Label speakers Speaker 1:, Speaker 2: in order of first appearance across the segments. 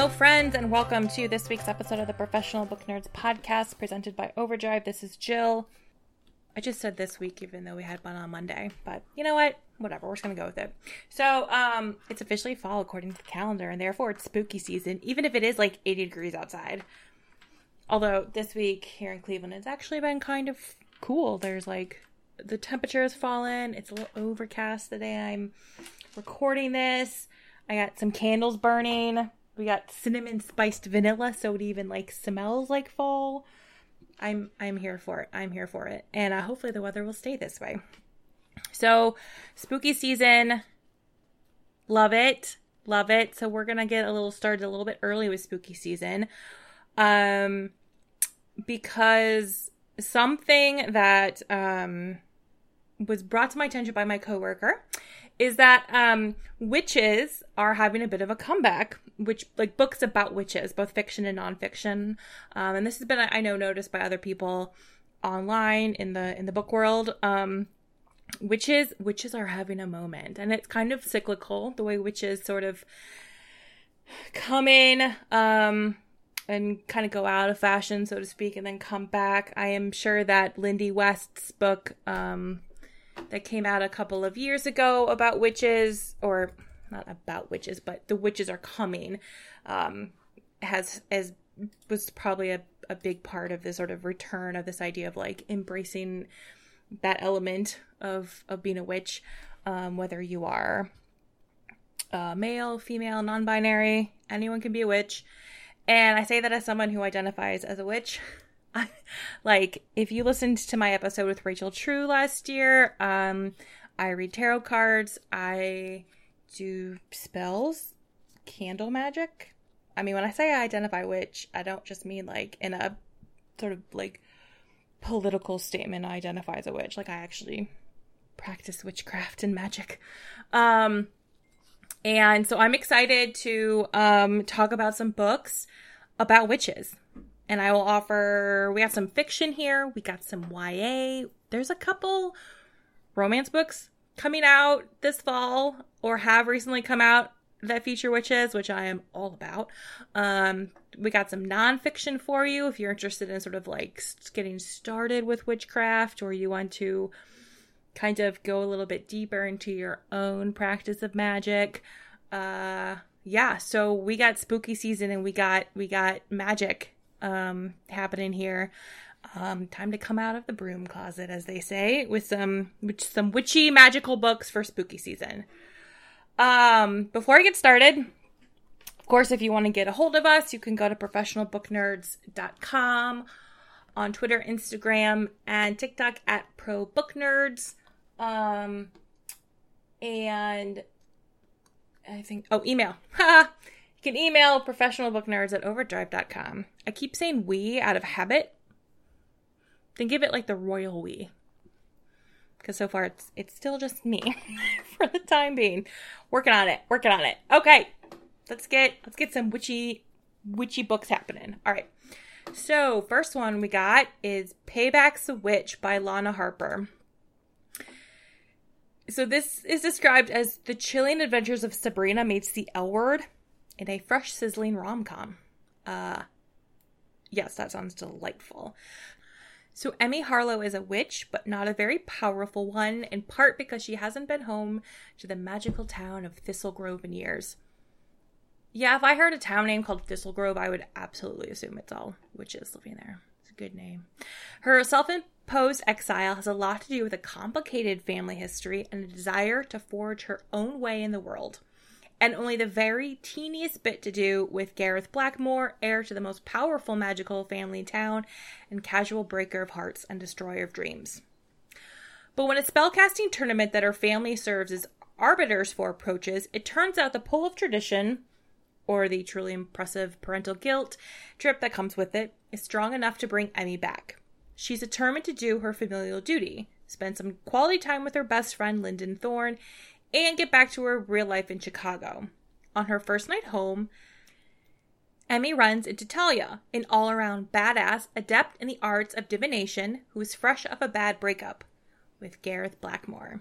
Speaker 1: Hello, friends, and welcome to this week's episode of the Professional Book Nerds podcast presented by Overdrive. This is Jill. I just said this week, even though we had one on Monday, but you know what? Whatever, we're just gonna go with it. So, um, it's officially fall according to the calendar, and therefore it's spooky season, even if it is like 80 degrees outside. Although this week here in Cleveland, it's actually been kind of cool. There's like the temperature has fallen. It's a little overcast the day I'm recording this. I got some candles burning. We got cinnamon spiced vanilla, so it even like smells like fall. I'm I'm here for it. I'm here for it, and uh, hopefully the weather will stay this way. So, spooky season, love it, love it. So we're gonna get a little started a little bit early with spooky season, um, because something that um was brought to my attention by my coworker is that um, witches are having a bit of a comeback, which like books about witches, both fiction and nonfiction. Um, and this has been, I know, noticed by other people online in the in the book world. Um, witches witches are having a moment, and it's kind of cyclical the way witches sort of come in. Um, and kind of go out of fashion, so to speak, and then come back. I am sure that Lindy West's book, um, that came out a couple of years ago about witches, or not about witches, but the witches are coming, um, has as was probably a, a big part of the sort of return of this idea of like embracing that element of of being a witch, um, whether you are uh, male, female, non-binary, anyone can be a witch. And I say that as someone who identifies as a witch. like if you listened to my episode with Rachel True last year, um, I read tarot cards, I do spells, candle magic. I mean, when I say I identify witch, I don't just mean like in a sort of like political statement I identify as a witch. Like I actually practice witchcraft and magic. Um and so I'm excited to um talk about some books about witches and I will offer. We have some fiction here. We got some YA. There's a couple romance books coming out this fall or have recently come out that feature witches, which I am all about. Um, we got some nonfiction for you if you're interested in sort of like getting started with witchcraft or you want to kind of go a little bit deeper into your own practice of magic. Uh, yeah, so we got spooky season and we got we got magic um, happening here. Um, time to come out of the broom closet, as they say, with some some witchy magical books for spooky season. Um, before I get started, of course, if you want to get a hold of us, you can go to professionalbooknerds.com on Twitter, Instagram, and TikTok at Pro Book Nerds. Um, and I think, oh, email. You can email professionalbooknerds at overdrive.com. I keep saying we out of habit. Then give it like the royal we. Because so far it's it's still just me for the time being. Working on it. Working on it. Okay. Let's get let's get some witchy witchy books happening. Alright. So first one we got is Payback's a Witch by Lana Harper. So this is described as the chilling adventures of Sabrina meets the L word in a fresh, sizzling rom com. Uh, yes, that sounds delightful. So, Emmy Harlow is a witch, but not a very powerful one, in part because she hasn't been home to the magical town of Thistlegrove in years. Yeah, if I heard a town name called Thistlegrove, I would absolutely assume it's all witches living there. It's a good name. Her self imposed exile has a lot to do with a complicated family history and a desire to forge her own way in the world and only the very teeniest bit to do with Gareth Blackmore, heir to the most powerful magical family in town and casual breaker of hearts and destroyer of dreams. But when a spellcasting tournament that her family serves as arbiters for approaches, it turns out the pull of tradition, or the truly impressive parental guilt trip that comes with it, is strong enough to bring Emmy back. She's determined to do her familial duty, spend some quality time with her best friend Linden Thorn, and get back to her real life in Chicago. On her first night home, Emmy runs into Talia, an all around badass adept in the arts of divination who is fresh off a bad breakup with Gareth Blackmore.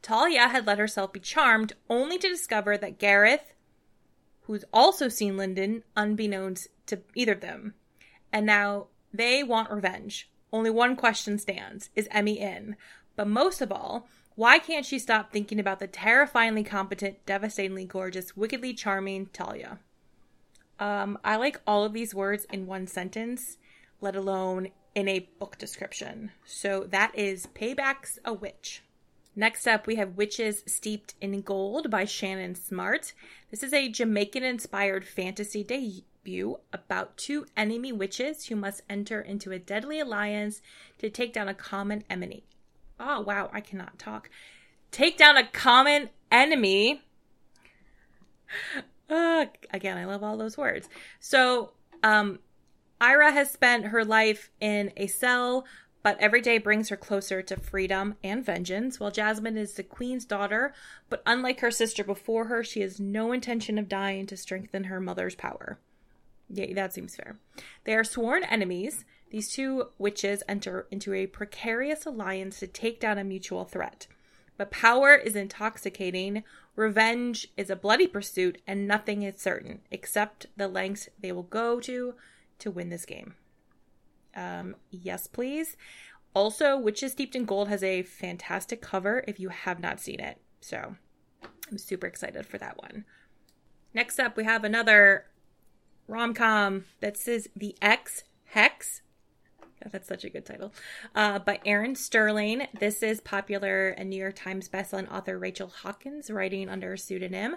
Speaker 1: Talia had let herself be charmed only to discover that Gareth, who's also seen Linden, unbeknownst to either of them, and now they want revenge. Only one question stands Is Emmy in? But most of all, why can't she stop thinking about the terrifyingly competent, devastatingly gorgeous, wickedly charming Talia? Um, I like all of these words in one sentence, let alone in a book description. So that is Payback's a Witch. Next up, we have Witches Steeped in Gold by Shannon Smart. This is a Jamaican inspired fantasy debut about two enemy witches who must enter into a deadly alliance to take down a common enemy. Oh, wow, I cannot talk. Take down a common enemy. Uh, again, I love all those words. So, um, Ira has spent her life in a cell, but every day brings her closer to freedom and vengeance. While Jasmine is the queen's daughter, but unlike her sister before her, she has no intention of dying to strengthen her mother's power. Yeah, that seems fair. They are sworn enemies. These two witches enter into a precarious alliance to take down a mutual threat. But power is intoxicating, revenge is a bloody pursuit, and nothing is certain except the lengths they will go to to win this game. Um, yes, please. Also, Witches Steeped in Gold has a fantastic cover if you have not seen it. So I'm super excited for that one. Next up, we have another rom com that says The Ex Hex. That's such a good title. Uh, by Erin Sterling. This is popular and New York Times bestselling author Rachel Hawkins writing under a pseudonym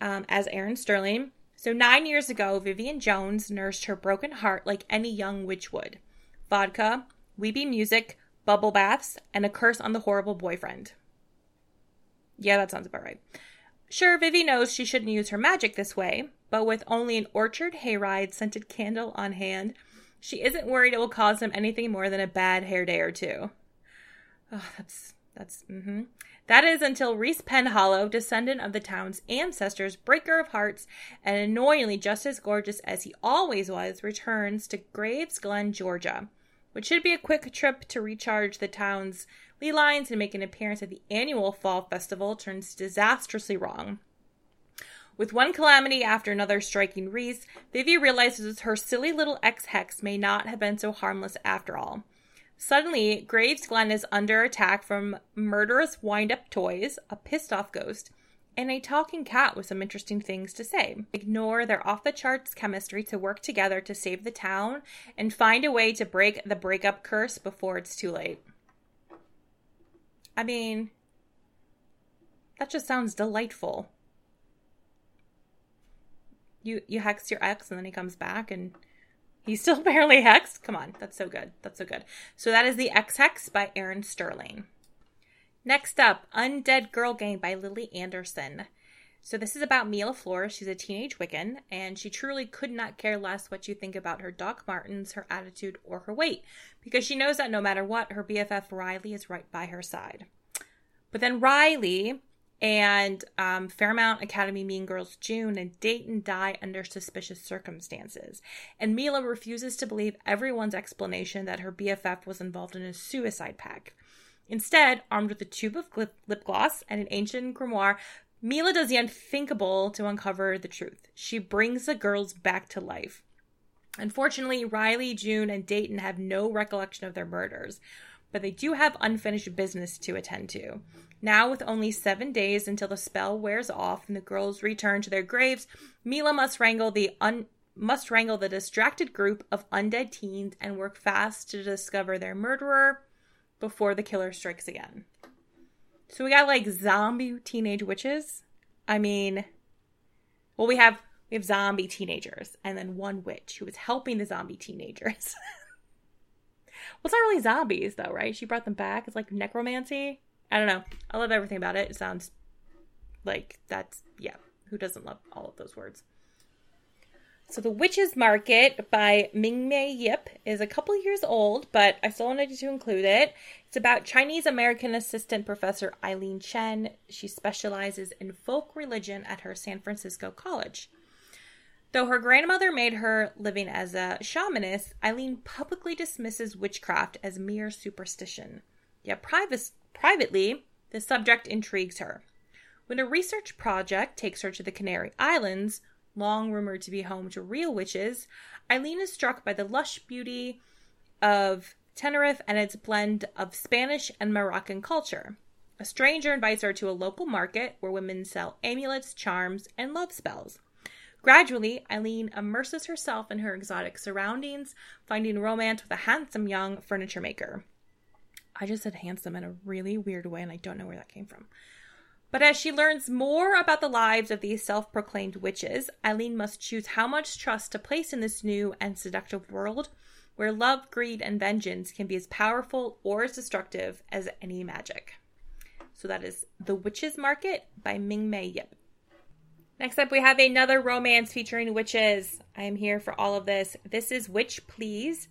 Speaker 1: um, as Erin Sterling. So, nine years ago, Vivian Jones nursed her broken heart like any young witch would vodka, weepy music, bubble baths, and a curse on the horrible boyfriend. Yeah, that sounds about right. Sure, Vivi knows she shouldn't use her magic this way, but with only an orchard hayride scented candle on hand, she isn't worried it will cause him anything more than a bad hair day or two. Oh, that's that's mm-hmm. That is until Rhys Penhallow, descendant of the town's ancestors, breaker of hearts, and annoyingly just as gorgeous as he always was, returns to Graves Glen, Georgia, which should be a quick trip to recharge the town's ley lines and make an appearance at the annual fall festival turns disastrously wrong. With one calamity after another striking Rhys, Vivi realizes her silly little ex hex may not have been so harmless after all. Suddenly, Graves Glen is under attack from murderous wind up toys, a pissed off ghost, and a talking cat with some interesting things to say. Ignore their off the charts chemistry to work together to save the town and find a way to break the breakup curse before it's too late. I mean, that just sounds delightful. You you hex your ex and then he comes back and He's still barely hexed. Come on, that's so good. That's so good. So that is the Ex Hex by Erin Sterling. Next up, Undead Girl Gang by Lily Anderson. So this is about Mila Flores. She's a teenage Wiccan, and she truly could not care less what you think about her Doc Martens, her attitude, or her weight, because she knows that no matter what, her BFF Riley is right by her side. But then Riley and um, Fairmount Academy Mean Girls June and Dayton die under suspicious circumstances. And Mila refuses to believe everyone's explanation that her BFF was involved in a suicide pact. Instead, armed with a tube of lip gloss and an ancient grimoire, Mila does the unthinkable to uncover the truth. She brings the girls back to life. Unfortunately, Riley, June, and Dayton have no recollection of their murders, but they do have unfinished business to attend to. Now, with only seven days until the spell wears off and the girls return to their graves, Mila must wrangle the un- must wrangle the distracted group of undead teens and work fast to discover their murderer before the killer strikes again. So we got like zombie teenage witches. I mean, well, we have we have zombie teenagers and then one witch who is helping the zombie teenagers. Well, it's not really zombies though, right? She brought them back. It's like necromancy. I don't know. I love everything about it. It sounds like that's yeah. Who doesn't love all of those words? So The Witch's Market by Ming Mei Yip is a couple years old, but I still wanted to include it. It's about Chinese American assistant professor Eileen Chen. She specializes in folk religion at her San Francisco college. Though her grandmother made her living as a shamanist, Eileen publicly dismisses witchcraft as mere superstition. Yet priv- privately, the subject intrigues her. When a research project takes her to the Canary Islands, long rumored to be home to real witches, Eileen is struck by the lush beauty of Tenerife and its blend of Spanish and Moroccan culture. A stranger invites her to a local market where women sell amulets, charms, and love spells. Gradually, Eileen immerses herself in her exotic surroundings, finding romance with a handsome young furniture maker. I just said handsome in a really weird way, and I don't know where that came from. But as she learns more about the lives of these self proclaimed witches, Eileen must choose how much trust to place in this new and seductive world where love, greed, and vengeance can be as powerful or as destructive as any magic. So that is The Witch's Market by Ming Mei Yip. Next up, we have another romance featuring witches. I am here for all of this. This is Witch Please.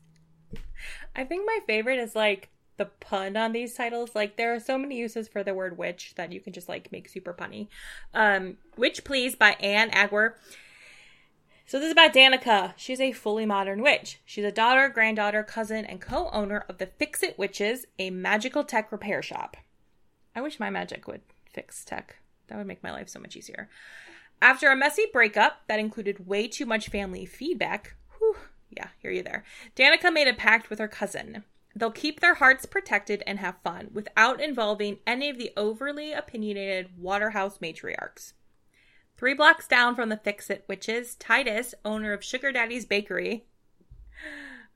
Speaker 1: I think my favorite is like the pun on these titles. Like there are so many uses for the word witch that you can just like make super punny. Um, Witch Please by Ann Aguirre. So this is about Danica. She's a fully modern witch. She's a daughter, granddaughter, cousin, and co-owner of the Fix It Witches, a magical tech repair shop. I wish my magic would fix tech. That would make my life so much easier. After a messy breakup that included way too much family feedback, whew, yeah, hear you there. Danica made a pact with her cousin. They'll keep their hearts protected and have fun without involving any of the overly opinionated Waterhouse matriarchs. Three blocks down from the Fix It Witches, Titus, owner of Sugar Daddy's Bakery,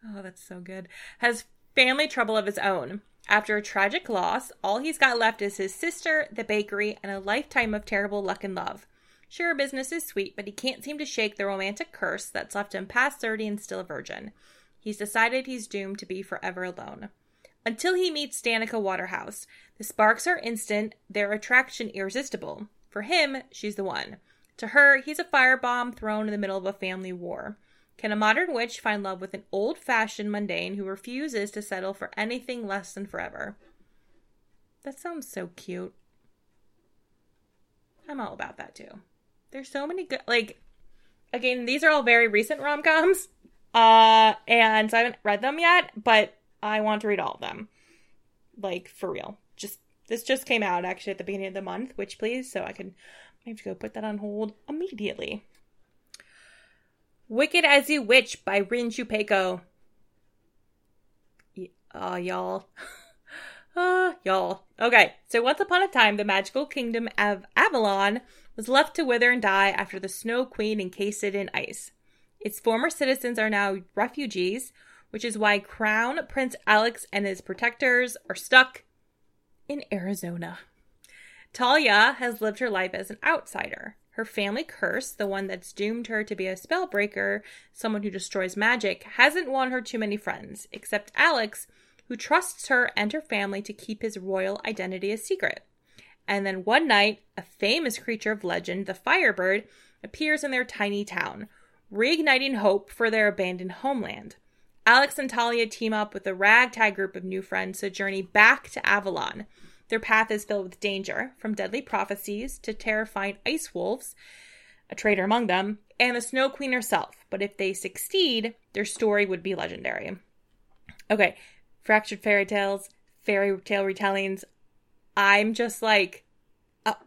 Speaker 1: oh, that's so good, has family trouble of his own. After a tragic loss, all he's got left is his sister, the bakery, and a lifetime of terrible luck and love. Sure, business is sweet, but he can't seem to shake the romantic curse that's left him past 30 and still a virgin. He's decided he's doomed to be forever alone. Until he meets Danica Waterhouse. The sparks are instant, their attraction irresistible. For him, she's the one. To her, he's a firebomb thrown in the middle of a family war. Can a modern witch find love with an old fashioned mundane who refuses to settle for anything less than forever? That sounds so cute. I'm all about that too. There's so many good, like, again, these are all very recent rom coms, uh, and so I haven't read them yet, but I want to read all of them. Like for real. Just this just came out actually at the beginning of the month, which please, so I can I have to go put that on hold immediately. Wicked as You Wish by Rin Chupeco. Uh, y'all. uh, y'all. Okay, so once upon a time, the magical kingdom of Avalon was left to wither and die after the Snow Queen encased it in ice. Its former citizens are now refugees, which is why Crown Prince Alex and his protectors are stuck in Arizona. Talia has lived her life as an outsider. Her family curse, the one that's doomed her to be a spellbreaker, someone who destroys magic, hasn't won her too many friends, except Alex, who trusts her and her family to keep his royal identity a secret. And then one night, a famous creature of legend, the Firebird, appears in their tiny town, reigniting hope for their abandoned homeland. Alex and Talia team up with a ragtag group of new friends to journey back to Avalon. Their path is filled with danger, from deadly prophecies to terrifying ice wolves, a traitor among them, and the Snow Queen herself. But if they succeed, their story would be legendary. Okay, fractured fairy tales, fairy tale retellings. I'm just like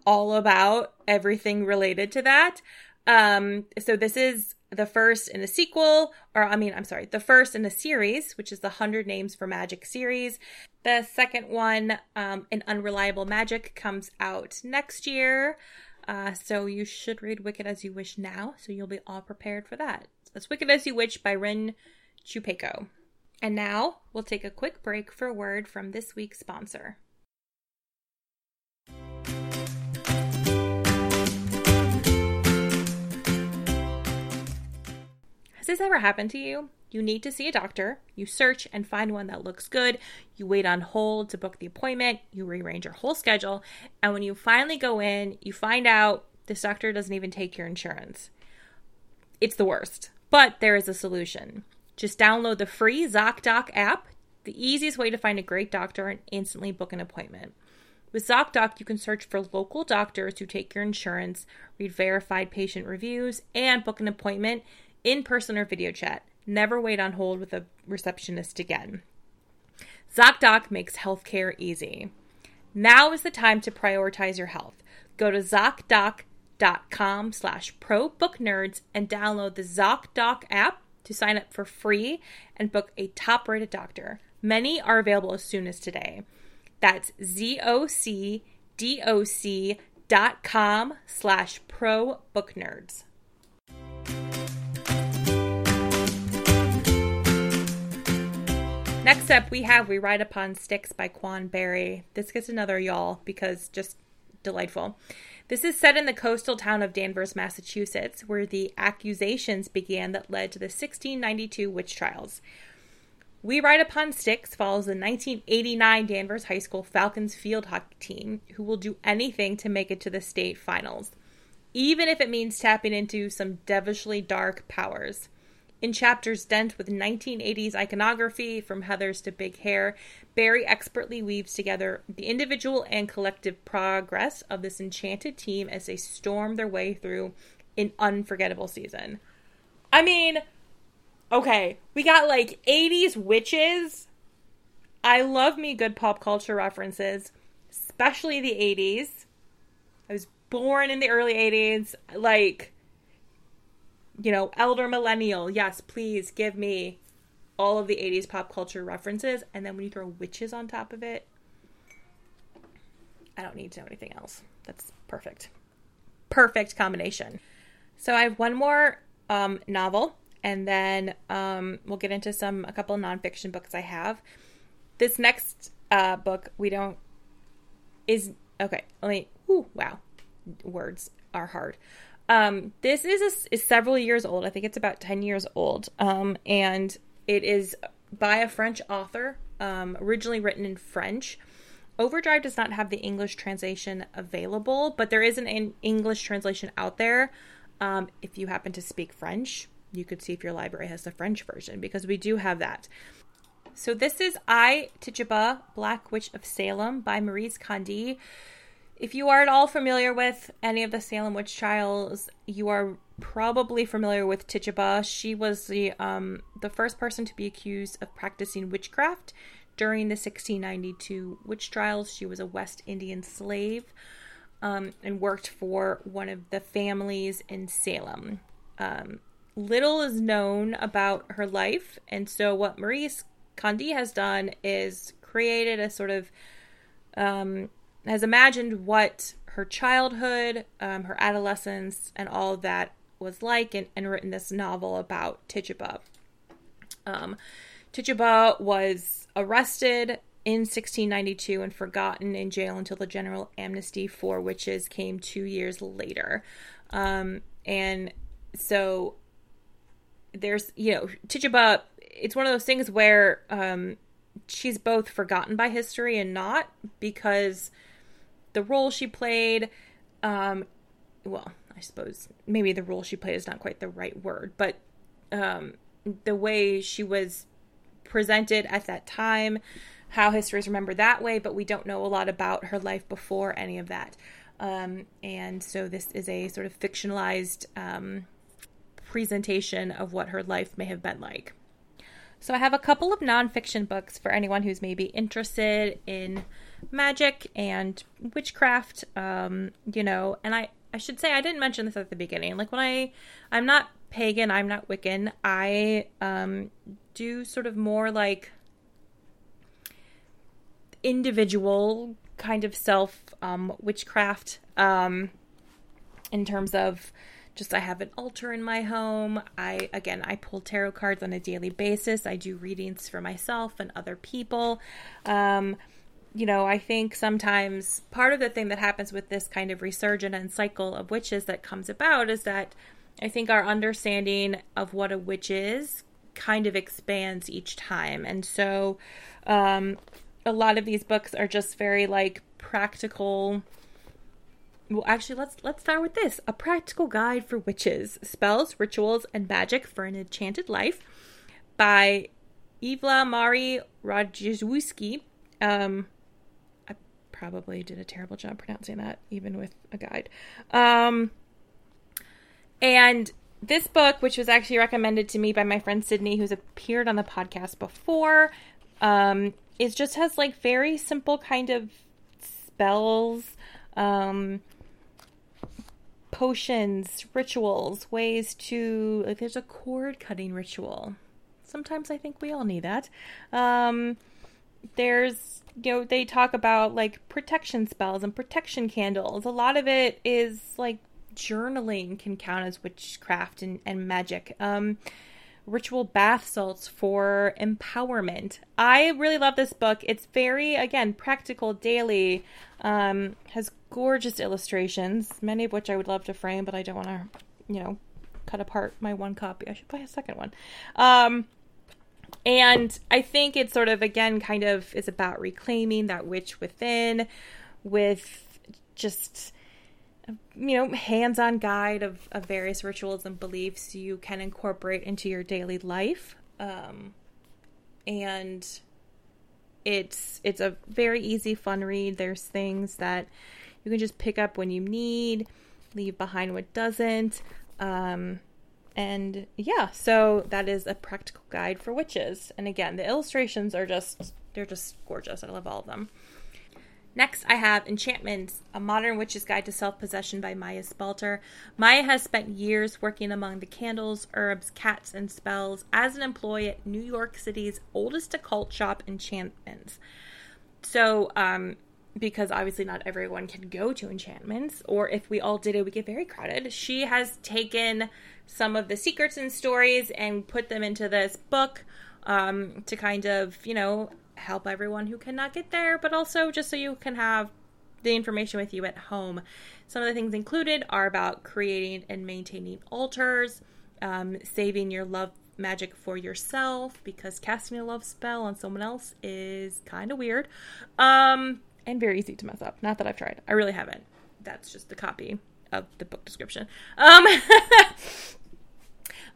Speaker 1: all about everything related to that. Um, so this is the first in a sequel, or I mean, I'm sorry, the first in a series, which is the 100 Names for Magic series. The second one, um, An Unreliable Magic, comes out next year. Uh, so you should read Wicked as You Wish now, so you'll be all prepared for that. That's Wicked as You Wish by Rin Chupeco. And now we'll take a quick break for a word from this week's sponsor. Has this ever happened to you? you need to see a doctor. You search and find one that looks good. You wait on hold to book the appointment. You rearrange your whole schedule. And when you finally go in, you find out this doctor doesn't even take your insurance. It's the worst. But there is a solution. Just download the free ZocDoc app, the easiest way to find a great doctor and instantly book an appointment. With ZocDoc, you can search for local doctors who take your insurance, read verified patient reviews, and book an appointment in person or video chat. Never wait on hold with a receptionist again. ZocDoc makes healthcare easy. Now is the time to prioritize your health. Go to ZocDoc.com slash ProBookNerds and download the ZocDoc app to sign up for free and book a top-rated doctor. Many are available as soon as today. That's Z-O-C-D-O-C dot com slash ProBookNerds. Next up, we have We Ride Upon Sticks by Quan Barry. This gets another y'all because just delightful. This is set in the coastal town of Danvers, Massachusetts, where the accusations began that led to the 1692 witch trials. We Ride Upon Sticks follows the 1989 Danvers High School Falcons field hockey team, who will do anything to make it to the state finals, even if it means tapping into some devilishly dark powers. In chapters dense with 1980s iconography, from heathers to big hair, Barry expertly weaves together the individual and collective progress of this enchanted team as they storm their way through an unforgettable season. I mean, okay, we got like 80s witches. I love me good pop culture references, especially the 80s. I was born in the early 80s. Like, you know, elder millennial, yes, please give me all of the 80s pop culture references. And then when you throw witches on top of it, I don't need to know anything else. That's perfect. Perfect combination. So I have one more um, novel, and then um, we'll get into some a couple of nonfiction books I have. This next uh, book we don't is okay. Let me. Ooh, wow, words are hard. Um, this is a, is several years old. I think it's about ten years old. Um, and it is by a French author, um, originally written in French. Overdrive does not have the English translation available, but there is an English translation out there. Um, if you happen to speak French, you could see if your library has the French version because we do have that. So this is I Tituba, Black Witch of Salem by Maryse Condé. If you are at all familiar with any of the Salem witch trials, you are probably familiar with Tituba. She was the um, the first person to be accused of practicing witchcraft during the 1692 witch trials. She was a West Indian slave um, and worked for one of the families in Salem. Um, little is known about her life, and so what Maryse Condé has done is created a sort of um, has imagined what her childhood, um, her adolescence, and all that was like, and, and written this novel about Tituba. Um, Tituba was arrested in 1692 and forgotten in jail until the general amnesty for witches came two years later. Um, and so there's, you know, Tituba, it's one of those things where um, she's both forgotten by history and not because the role she played, um, well, I suppose maybe the role she played is not quite the right word, but um, the way she was presented at that time, how history is remembered that way, but we don't know a lot about her life before any of that. Um, and so this is a sort of fictionalized um, presentation of what her life may have been like. So I have a couple of nonfiction books for anyone who's maybe interested in magic and witchcraft. Um, you know, and I I should say I didn't mention this at the beginning. Like when I I'm not pagan, I'm not Wiccan. I um do sort of more like individual kind of self um witchcraft um in terms of just I have an altar in my home. I again I pull tarot cards on a daily basis. I do readings for myself and other people. Um you know, I think sometimes part of the thing that happens with this kind of resurgent and cycle of witches that comes about is that I think our understanding of what a witch is kind of expands each time. And so um, a lot of these books are just very like practical well actually let's let's start with this a practical guide for witches spells rituals and magic for an enchanted life by Ewla Mari Radziewski. Um, probably did a terrible job pronouncing that, even with a guide. Um, and this book, which was actually recommended to me by my friend Sydney, who's appeared on the podcast before, um, is just has like very simple kind of spells, um, potions, rituals, ways to like. There's a cord cutting ritual sometimes I think we all need that. Um, there's, you know, they talk about like protection spells and protection candles. A lot of it is like journaling can count as witchcraft and, and magic. Um, ritual bath salts for empowerment. I really love this book. It's very, again, practical daily. Um, has gorgeous illustrations, many of which I would love to frame, but I don't want to, you know, cut apart my one copy. I should buy a second one. Um, and I think it sort of, again, kind of is about reclaiming that witch within with just, you know, hands on guide of, of various rituals and beliefs you can incorporate into your daily life. Um, and it's it's a very easy fun read there's things that you can just pick up when you need leave behind what doesn't um, and yeah, so that is a practical guide for witches. And again, the illustrations are just they're just gorgeous. I love all of them. Next, I have Enchantments, a modern witch's guide to self possession by Maya Spalter. Maya has spent years working among the candles, herbs, cats, and spells as an employee at New York City's oldest occult shop, Enchantments. So, um, because obviously not everyone can go to enchantments, or if we all did it, we get very crowded. She has taken some of the secrets and stories and put them into this book um, to kind of, you know, help everyone who cannot get there, but also just so you can have the information with you at home. Some of the things included are about creating and maintaining altars, um, saving your love magic for yourself because casting a love spell on someone else is kind of weird um, and very easy to mess up. Not that I've tried, I really haven't. That's just the copy of the book description. Um,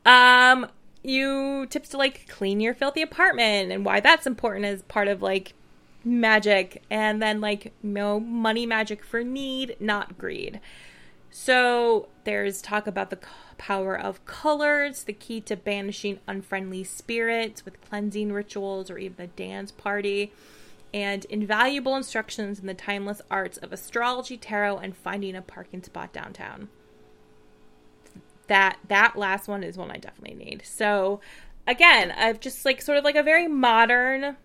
Speaker 1: Um, you tips to like clean your filthy apartment and why that's important as part of like magic and then like no money magic for need not greed so there's talk about the power of colors the key to banishing unfriendly spirits with cleansing rituals or even a dance party and invaluable instructions in the timeless arts of astrology tarot and finding a parking spot downtown that that last one is one I definitely need. So again, I've just like sort of like a very modern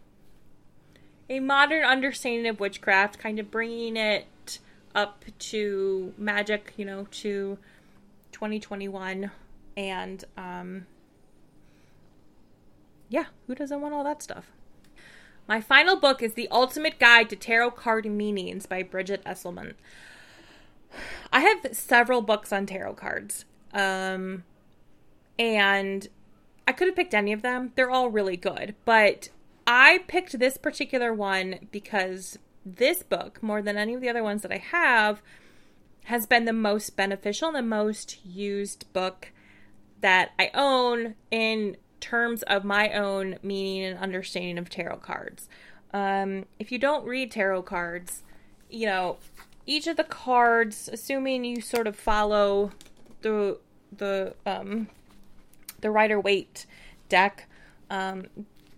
Speaker 1: a modern understanding of witchcraft, kind of bringing it up to magic, you know, to 2021 and um yeah, who doesn't want all that stuff? My final book is The Ultimate Guide to Tarot Card Meanings by Bridget Esselman. I have several books on tarot cards. Um, and I could have picked any of them. They're all really good. But I picked this particular one because this book, more than any of the other ones that I have, has been the most beneficial and the most used book that I own in terms of my own meaning and understanding of tarot cards. Um, if you don't read tarot cards, you know, each of the cards, assuming you sort of follow the the um, the Rider Waite deck. Um,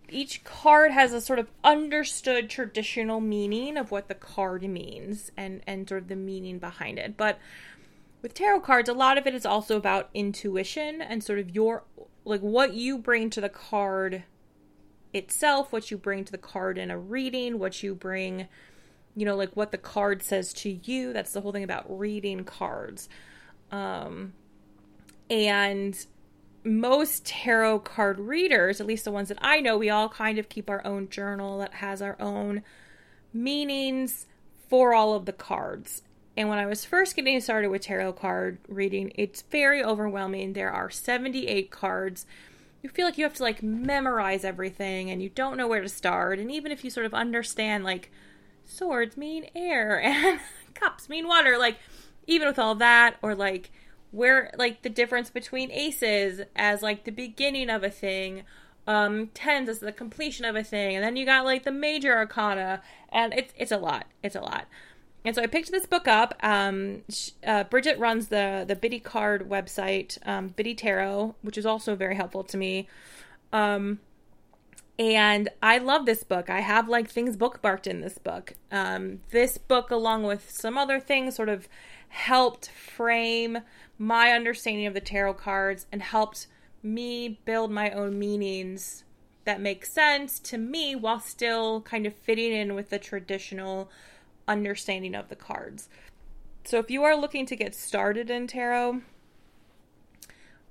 Speaker 1: each card has a sort of understood traditional meaning of what the card means and and sort of the meaning behind it. But with tarot cards, a lot of it is also about intuition and sort of your like what you bring to the card itself, what you bring to the card in a reading, what you bring, you know, like what the card says to you. That's the whole thing about reading cards. Um, and most tarot card readers, at least the ones that I know, we all kind of keep our own journal that has our own meanings for all of the cards. And when I was first getting started with tarot card reading, it's very overwhelming. There are 78 cards. you feel like you have to like memorize everything and you don't know where to start. And even if you sort of understand like swords mean air and cups mean water, like even with all that, or like where like the difference between aces as like the beginning of a thing um tens as the completion of a thing and then you got like the major arcana and it's it's a lot it's a lot and so I picked this book up. Um, uh, Bridget runs the the Biddy Card website, um, Biddy Tarot, which is also very helpful to me. Um, and I love this book. I have like things bookmarked in this book. Um, this book, along with some other things, sort of helped frame my understanding of the tarot cards and helped me build my own meanings that make sense to me while still kind of fitting in with the traditional understanding of the cards. So if you are looking to get started in tarot,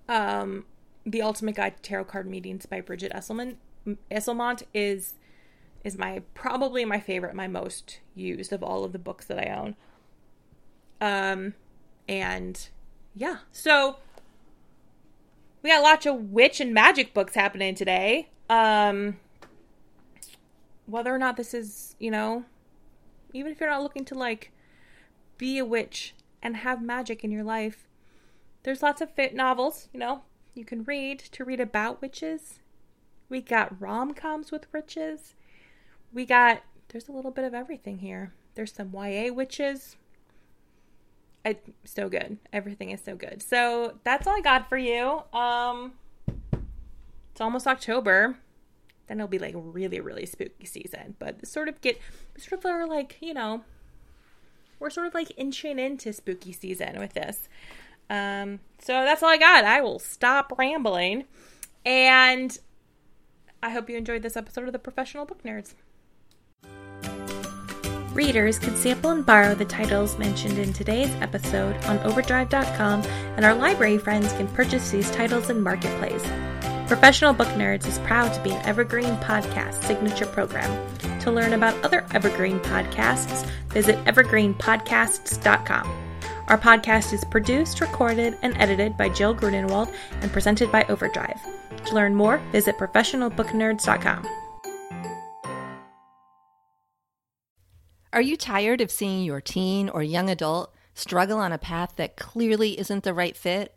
Speaker 1: um, the Ultimate Guide to Tarot Card Meanings by Bridget Esselman Esselmont is is my probably my favorite, my most used of all of the books that I own. Um, and yeah, so we got lots of witch and magic books happening today. Um, whether or not this is, you know, even if you're not looking to like be a witch and have magic in your life, there's lots of fit novels, you know, you can read to read about witches. We got rom coms with witches. We got, there's a little bit of everything here. There's some YA witches. It's so good. Everything is so good. So that's all I got for you. Um, it's almost October then it'll be like really really spooky season. But sort of get sort of are like you know we're sort of like inching into spooky season with this. Um so that's all i got. I will stop rambling. And i hope you enjoyed this episode of the professional book nerds. Readers can sample and borrow the titles mentioned in today's episode on Overdrive.com, and our library friends can purchase these titles in Marketplace. Professional Book Nerds is proud to be an Evergreen Podcast signature program. To learn about other Evergreen podcasts, visit evergreenpodcasts.com. Our podcast is produced, recorded, and edited by Jill Grunenwald and presented by Overdrive. To learn more, visit professionalbooknerds.com.
Speaker 2: Are you tired of seeing your teen or young adult struggle on a path that clearly isn't the right fit?